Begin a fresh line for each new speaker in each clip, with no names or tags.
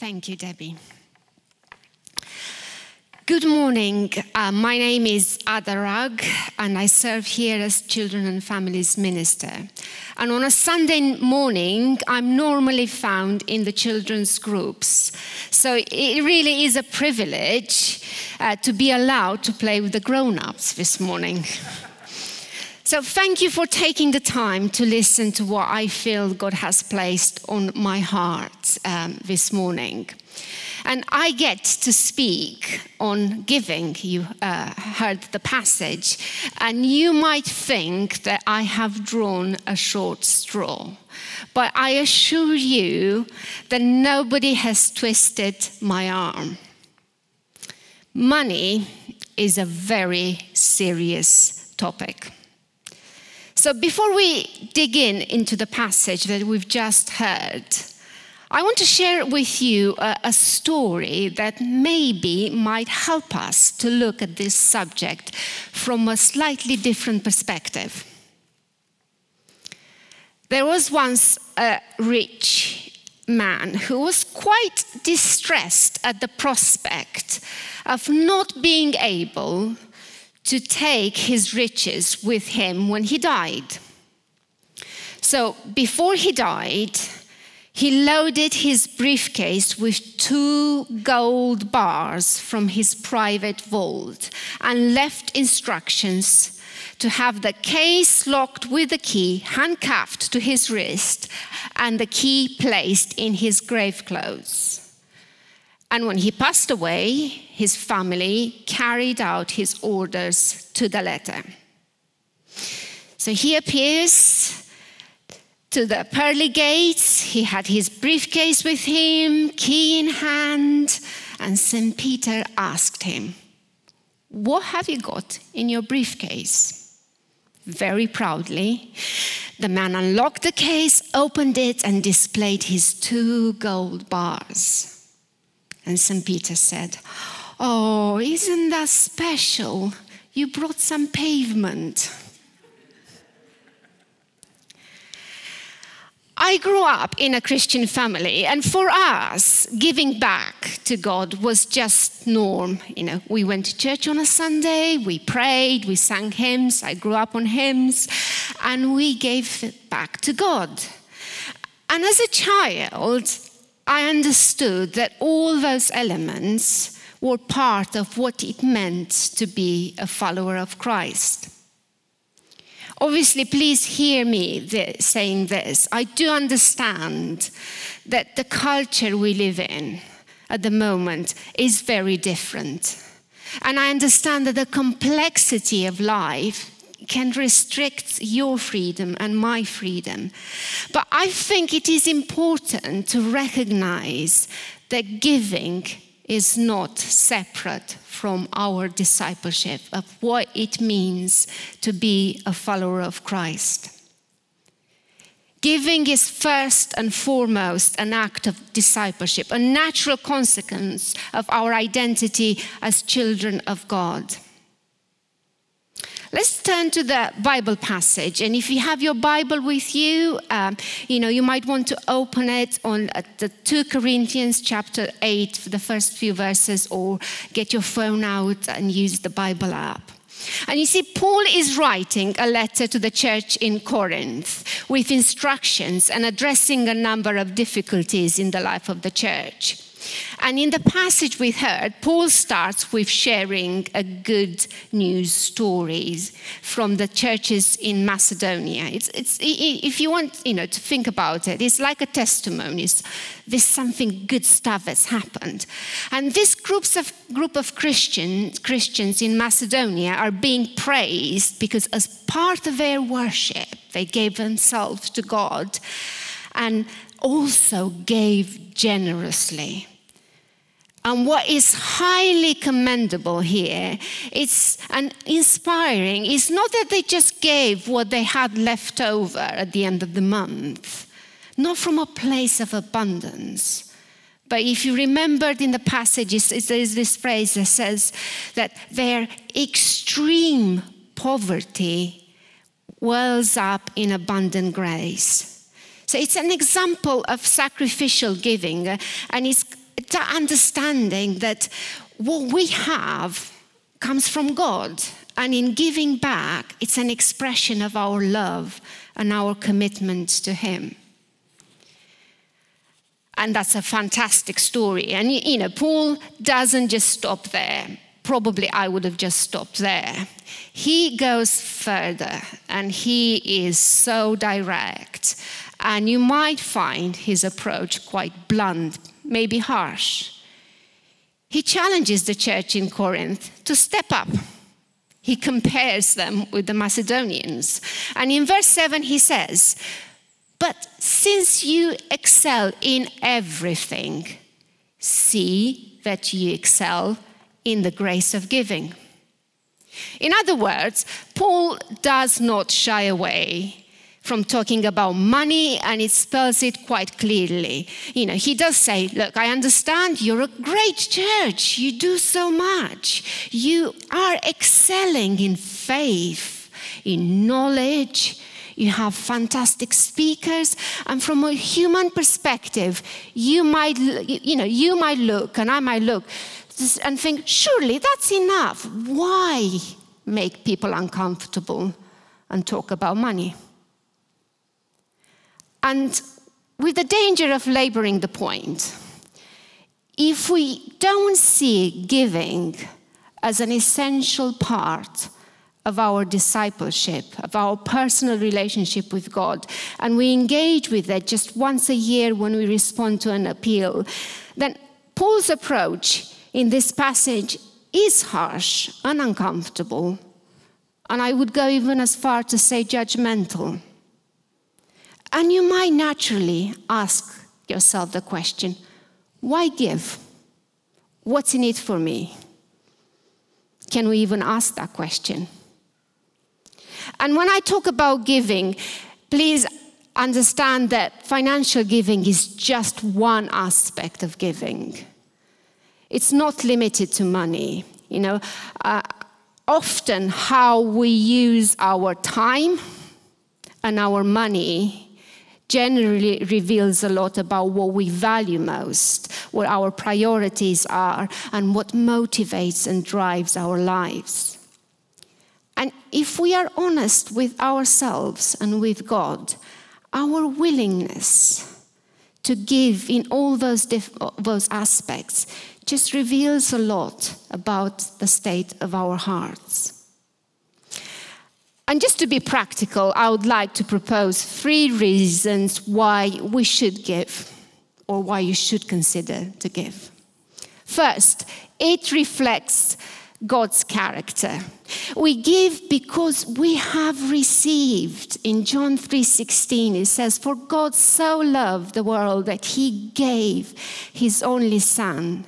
Thank you, Debbie. Good morning. Uh, my name is Ada Rag, and I serve here as Children and Families Minister. And on a Sunday morning, I'm normally found in the children's groups. So it really is a privilege uh, to be allowed to play with the grown ups this morning. So, thank you for taking the time to listen to what I feel God has placed on my heart um, this morning. And I get to speak on giving. You uh, heard the passage. And you might think that I have drawn a short straw. But I assure you that nobody has twisted my arm. Money is a very serious topic. So, before we dig in into the passage that we've just heard, I want to share with you a, a, story that maybe might help us to look at this subject from a slightly different perspective. There was once a rich man who was quite distressed at the prospect of not being able to take his riches with him when he died. So before he died, he loaded his briefcase with two gold bars from his private vault and left instructions to have the case locked with the key handcuffed to his wrist and the key placed in his grave clothes. And when he passed away, his family carried out his orders to the letter. So he appears to the pearly gates. He had his briefcase with him, key in hand, and St. Peter asked him, What have you got in your briefcase? Very proudly, the man unlocked the case, opened it, and displayed his two gold bars. And St. Peter said, Oh, isn't that special? You brought some pavement. I grew up in a Christian family, and for us, giving back to God was just norm. You know, we went to church on a Sunday, we prayed, we sang hymns. I grew up on hymns, and we gave back to God. And as a child, I understood that all those elements were part of what it meant to be a follower of Christ. Obviously, please hear me saying this. I do understand that the culture we live in at the moment is very different. And I understand that the complexity of life can restrict your freedom and my freedom. But I think it is important to recognize that giving is not separate from our discipleship of what it means to be a follower of Christ. Giving is first and foremost an act of discipleship, a natural consequence of our identity as children of God. Let's turn to the Bible passage. And if you have your Bible with you, um, you know, you might want to open it on uh, the 2 Corinthians chapter 8, for the first few verses, or get your phone out and use the Bible app. And you see, Paul is writing a letter to the church in Corinth with instructions and addressing a number of difficulties in the life of the church. And in the passage we heard, Paul starts with sharing a good news stories from the churches in Macedonia. It's, it's, if you want you know, to think about it, it's like a testimony. There's something good stuff that's happened. And this groups of, group of Christians, Christians in Macedonia are being praised because as part of their worship, they gave themselves to God and also gave generously. And what is highly commendable here, it's and inspiring, It's not that they just gave what they had left over at the end of the month, not from a place of abundance. But if you remembered in the passages, there is this phrase that says that their extreme poverty wells up in abundant grace. So it's an example of sacrificial giving, and it's that understanding that what we have comes from God. And in giving back, it's an expression of our love and our commitment to Him. And that's a fantastic story. And, you know, Paul doesn't just stop there. Probably I would have just stopped there. He goes further and he is so direct. And you might find his approach quite blunt, maybe harsh. He challenges the church in Corinth to step up. He compares them with the Macedonians. And in verse 7, he says, But since you excel in everything, see that you excel in the grace of giving. In other words, Paul does not shy away from talking about money and it spells it quite clearly. You know, he does say, Look, I understand you're a great church. You do so much. You are excelling in faith, in knowledge. You have fantastic speakers. And from a human perspective, you might, you know, you might look and I might look and think, surely that's enough. Why make people uncomfortable and talk about money? And with the danger of laboring the point, if we don't see giving as an essential part of our discipleship, of our personal relationship with God, and we engage with it just once a year when we respond to an appeal, then Paul's approach in this passage is harsh and uncomfortable, and I would go even as far to say judgmental. And you might naturally ask yourself the question why give? What's in it for me? Can we even ask that question? And when I talk about giving, please understand that financial giving is just one aspect of giving. It's not limited to money. You know, uh, often how we use our time and our money generally reveals a lot about what we value most, what our priorities are, and what motivates and drives our lives. And if we are honest with ourselves and with God, our willingness to give in all those, those aspects just reveals a lot about the state of our hearts. And just to be practical, I would like to propose three reasons why we should give or why you should consider to give. First, it reflects God's character. We give because we have received. In John 3:16 it says for God so loved the world that he gave his only son.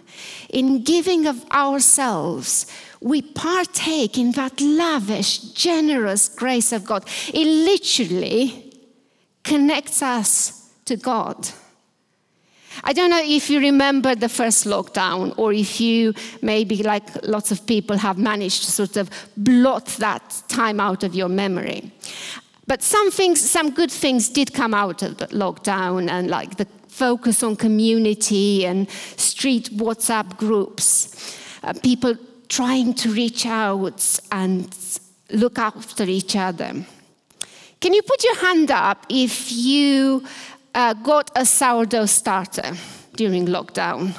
In giving of ourselves, we partake in that lavish, generous grace of God. It literally connects us to God. I don't know if you remember the first lockdown or if you, maybe like lots of people, have managed to sort of blot that time out of your memory. But some things, some good things did come out of the lockdown and like the focus on community and street WhatsApp groups. Uh, people trying to reach out and look after each other. Can you put your hand up if you uh, got a sourdough starter during lockdown?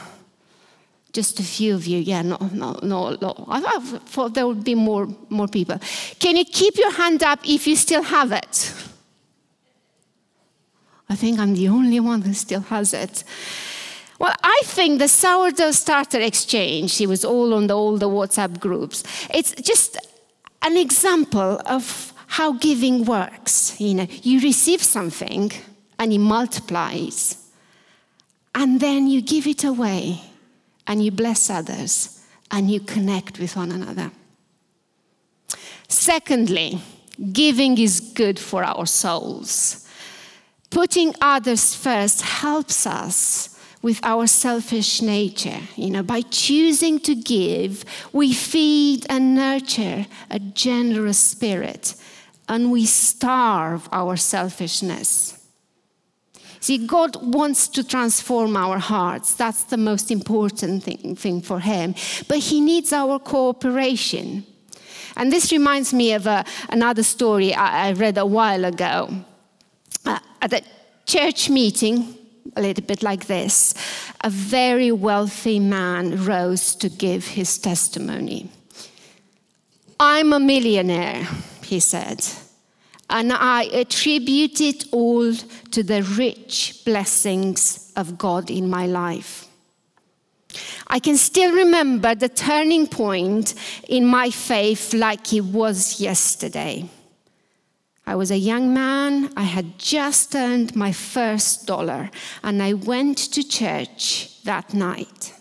Just a few of you, yeah, no, no, no, no. I thought there would be more, more people. Can you keep your hand up if you still have it? I think I'm the only one who still has it. Well, I think the sourdough starter exchange, it was all on the, all the WhatsApp groups. It's just an example of how giving works. You know, you receive something and it multiplies. And then you give it away and you bless others and you connect with one another. Secondly, giving is good for our souls. Putting others first helps us with our selfish nature. You know, by choosing to give, we feed and nurture a generous spirit and we starve our selfishness. See, God wants to transform our hearts. That's the most important thing, thing for Him. But He needs our cooperation. And this reminds me of a, another story I, I, read a while ago. Uh, at a church meeting, a little bit like this, a very wealthy man rose to give his testimony. I'm a millionaire, he said, and I attribute it all to the rich blessings of God in my life. I can still remember the turning point in my faith like it was yesterday. I was a young man, I had just earned my first dollar, and I went to church that night.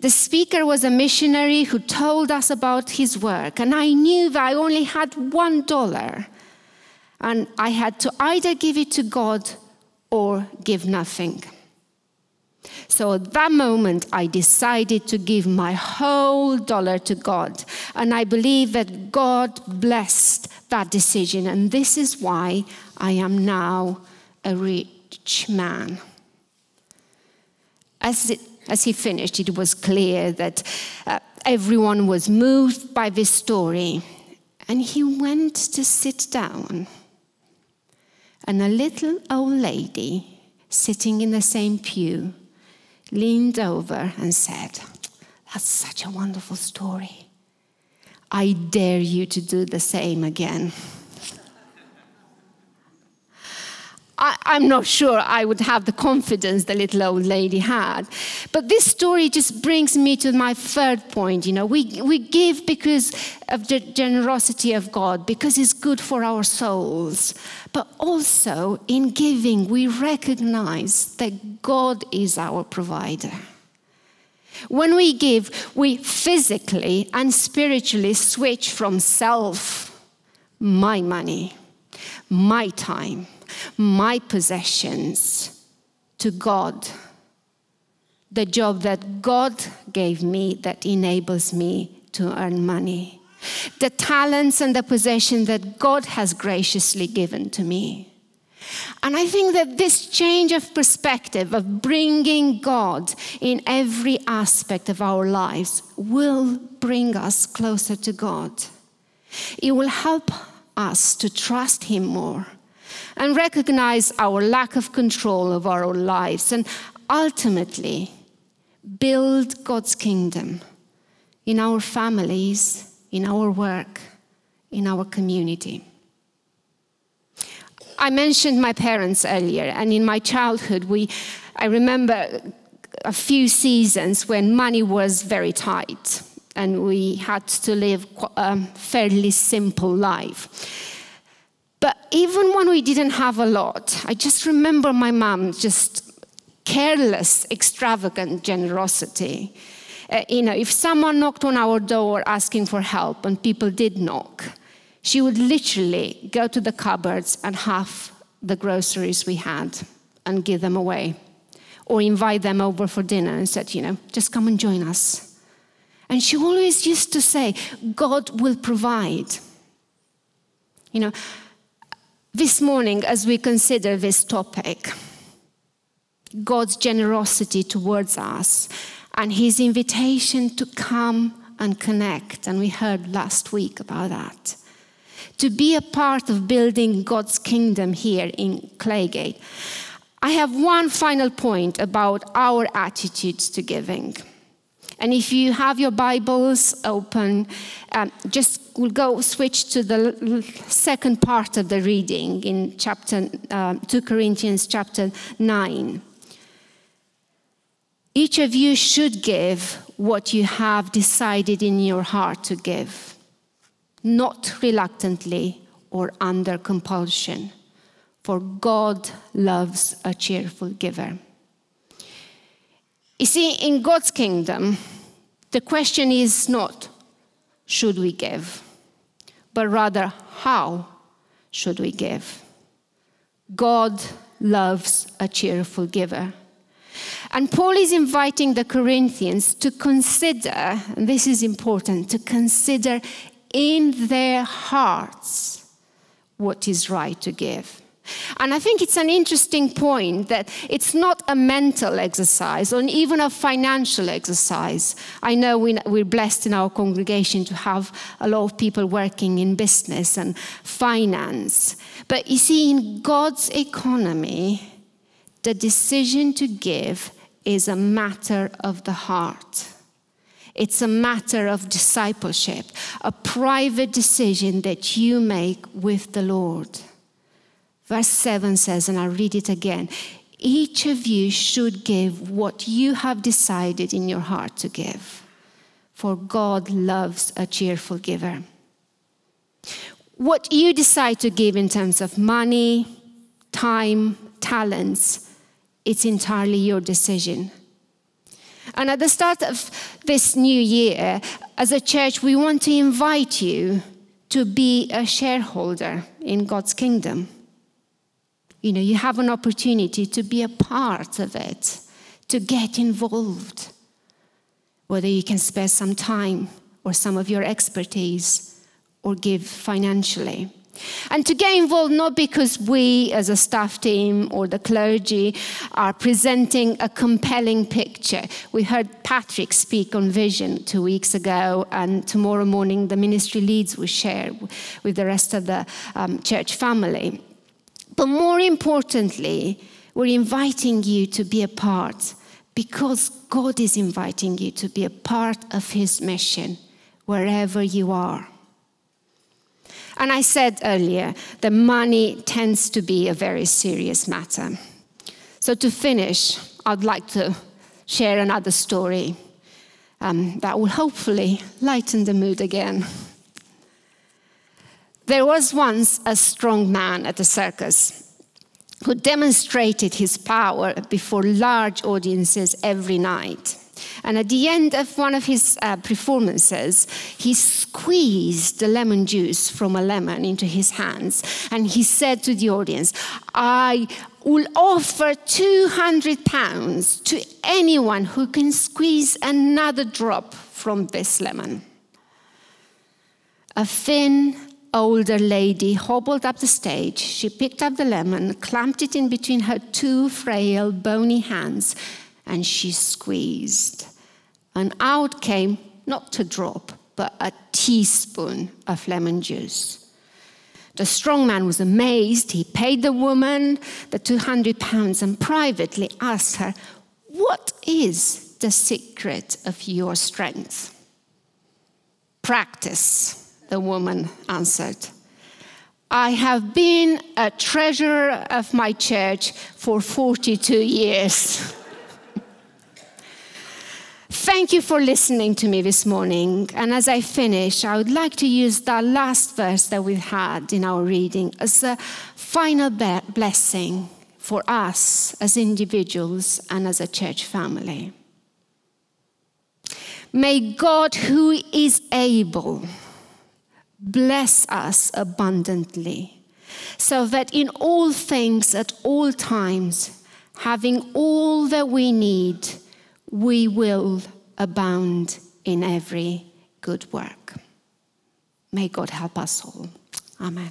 The speaker was a missionary who told us about his work, and I knew that I only had one dollar, and I had to either give it to God or give nothing. So at that moment, I decided to give my whole dollar to God. And I believe that God blessed that decision. And this is why I am now a rich man. As, it, as he finished, it was clear that uh, everyone was moved by this story. And he went to sit down. And a little old lady sitting in the same pew leaned over and said, That's such a wonderful story. I dare you to do the same again. I, am not sure I would have the confidence the little old lady had. But this story just brings me to my third point. You know, we, we give because of the generosity of God, because it's good for our souls. But also in giving, we recognize that God is our provider. When we give, we physically and spiritually switch from self, my money, my time my possessions to God. The job that God gave me that enables me to earn money. The talents and the possession that God has graciously given to me. And I think that this change of perspective of bringing God in every aspect of our lives will bring us closer to God. It will help us to trust Him more and recognize our lack of control of our own lives and ultimately build God's kingdom in our families, in our work, in our community. I mentioned my parents earlier, and in my childhood, we, I remember a few seasons when money was very tight and we had to live a um, fairly simple life. But even when we didn't have a lot, I just remember my mom just careless, extravagant generosity. Uh, you know, if someone knocked on our door asking for help and people did knock, she would literally go to the cupboards and half the groceries we had and give them away. Or invite them over for dinner and said, you know, just come and join us. And she always used to say, God will provide. You know, this morning, as we consider this topic, God's generosity towards us and his invitation to come and connect, and we heard last week about that. To be a part of building God's kingdom here in Claygate. I have one final point about our attitudes to giving. And if you have your Bibles open, um, just we'll go switch to the second part of the reading in chapter uh, 2 Corinthians chapter 9. Each of you should give what you have decided in your heart to give, not reluctantly or under compulsion, for God loves a cheerful giver. You see, in God's kingdom, the question is not, should we give? But rather, how should we give? God loves a cheerful giver. And Paul is inviting the Corinthians to consider, and this is important, to consider in their hearts what is right to give. And I think it's an interesting point that it's not a mental exercise or even a financial exercise. I know we're blessed in our congregation to have a lot of people working in business and finance. But you see, in God's economy, the decision to give is a matter of the heart. It's a matter of discipleship, a private decision that you make with the Lord. Verse 7 says, and I'll read it again each of you should give what you have decided in your heart to give, for God loves a cheerful giver. What you decide to give in terms of money, time, talents, it's entirely your decision. And at the start of this new year, as a church, we want to invite you to be a shareholder in God's kingdom. You know, you have an opportunity to be a part of it, to get involved. Whether you can spare some time or some of your expertise or give financially. And to get involved, not because we as a staff team or the clergy are presenting a compelling picture. We heard Patrick speak on vision two weeks ago, and tomorrow morning the ministry leads will share with the rest of the um, church family. But more importantly, we're inviting you to be a part because God is inviting you to be a part of His mission wherever you are. And I said earlier that money tends to be a very serious matter. So, to finish, I'd like to share another story um, that will hopefully lighten the mood again. There was once a strong man at the circus who demonstrated his power before large audiences every night. And at the end of one of his uh, performances, he squeezed the lemon juice from a lemon into his hands. And he said to the audience, I will offer 200 pounds to anyone who can squeeze another drop from this lemon. A thin, older lady hobbled up the stage. She picked up the lemon, clamped it in between her two frail, bony hands, and she squeezed. And out came not a drop, but a teaspoon of lemon juice. The strong man was amazed. He paid the woman the 200 pounds and privately asked her, What is the secret of your strength? Practice the woman answered. I have been a treasurer of my church for 42 years. Thank you for listening to me this morning. And as I finish, I would like to use that last verse that we've had in our reading as a final blessing for us as individuals and as a church family. May God, who is able, bless us abundantly, so that in all things, at all times, having all that we need, we will abound in every good work. May God help us all. Amen.